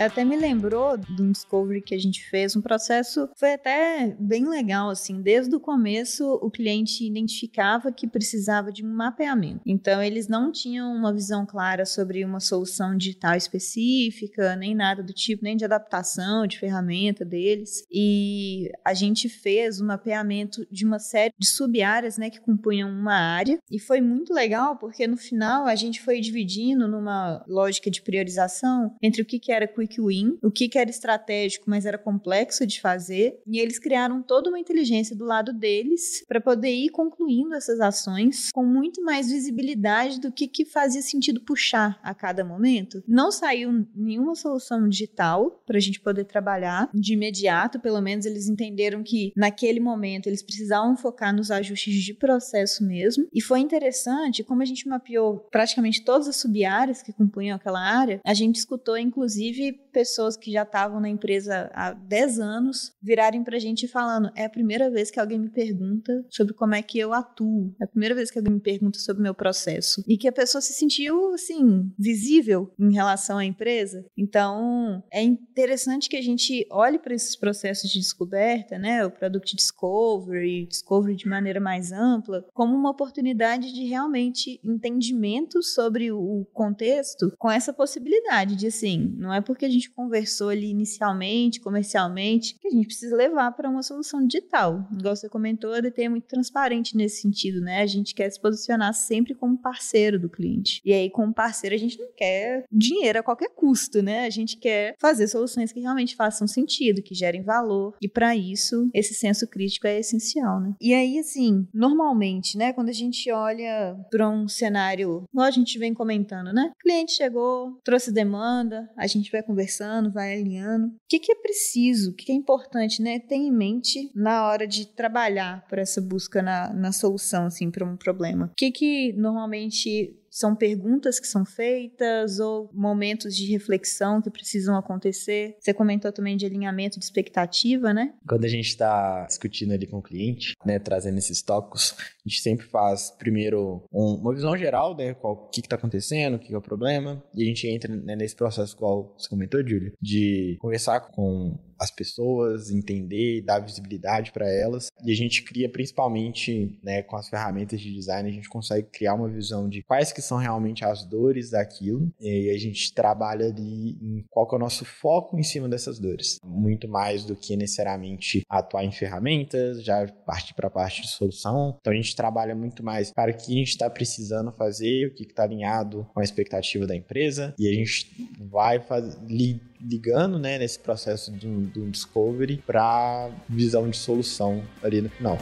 Até me lembrou de um discovery que a gente fez, um processo foi até bem legal, assim. Desde o começo, o cliente identificava que precisava de um mapeamento. Então, eles não tinham uma visão clara sobre uma solução digital específica, nem nada do tipo, nem de adaptação de ferramenta deles. E a gente fez um mapeamento de uma série de sub-áreas, né, que compunham uma área. E foi muito legal, porque no final a gente foi dividindo numa lógica de priorização entre o que, que era quick win, o que, que era estratégico, mas era complexo de fazer. E eles criaram toda uma inteligência do lado deles para poder ir concluindo essas ações com muito mais visibilidade do que, que fazia sentido puxar a cada momento. Não saiu nenhuma solução digital para a gente poder trabalhar de imediato, pelo menos eles entenderam que naquele momento eles precisavam focar nos ajustes de processo mesmo. E foi interessante, como a gente mapeou praticamente todas as sub-áreas que compunham aquela área, a gente escutou inclusive pessoas que já estavam na empresa há 10 anos virarem pra gente falando: é a primeira vez que alguém me pergunta sobre como é que eu atuo, é a primeira vez que alguém me pergunta sobre o meu processo. E que a pessoa se sentiu, assim, visível em relação à empresa. Então, é interessante que a gente olhe para esses processos de descoberta, né, o Product Discovery, Discovery de maneira mais ampla, como uma oportunidade de realmente entendimento sobre o contexto com essa possibilidade de, assim, não é porque a gente conversou ali inicialmente, comercialmente, que a gente precisa levar para uma solução digital. Igual você comentou, a DT é muito transparente nesse sentido, né? A gente quer se posicionar sempre como parceiro do cliente. E aí, como parceiro, a gente não quer dinheiro a qualquer custo, né? A gente quer fazer soluções que realmente façam sentido, que gerem valor. E para isso, esse senso crítico é essencial, né? E aí, assim, normalmente, né, quando a gente olha para um cenário, igual a gente vem comentando, né? Cliente chegou, trouxe demanda, a gente vai conversando, vai alinhando. O que, que é preciso, o que, que é importante, né? Ter em mente na hora de trabalhar por essa busca na, na solução, assim, para um problema. O que, que normalmente são perguntas que são feitas ou momentos de reflexão que precisam acontecer. Você comentou também de alinhamento de expectativa, né? Quando a gente está discutindo ali com o cliente, né, trazendo esses tópicos, a gente sempre faz primeiro um, uma visão geral, né, qual que está acontecendo, o que é o problema, e a gente entra né, nesse processo qual você comentou, Júlio, de conversar com as pessoas, entender, dar visibilidade para elas. E a gente cria principalmente, né, com as ferramentas de design, a gente consegue criar uma visão de quais que são realmente as dores daquilo. E a gente trabalha ali em qual que é o nosso foco em cima dessas dores. Muito mais do que necessariamente atuar em ferramentas, já partir para a parte de solução. Então a gente trabalha muito mais para o que a gente está precisando fazer, o que está alinhado com a expectativa da empresa. E a gente vai fazer, ligando né, nesse processo do, do discovery para visão de solução ali no final.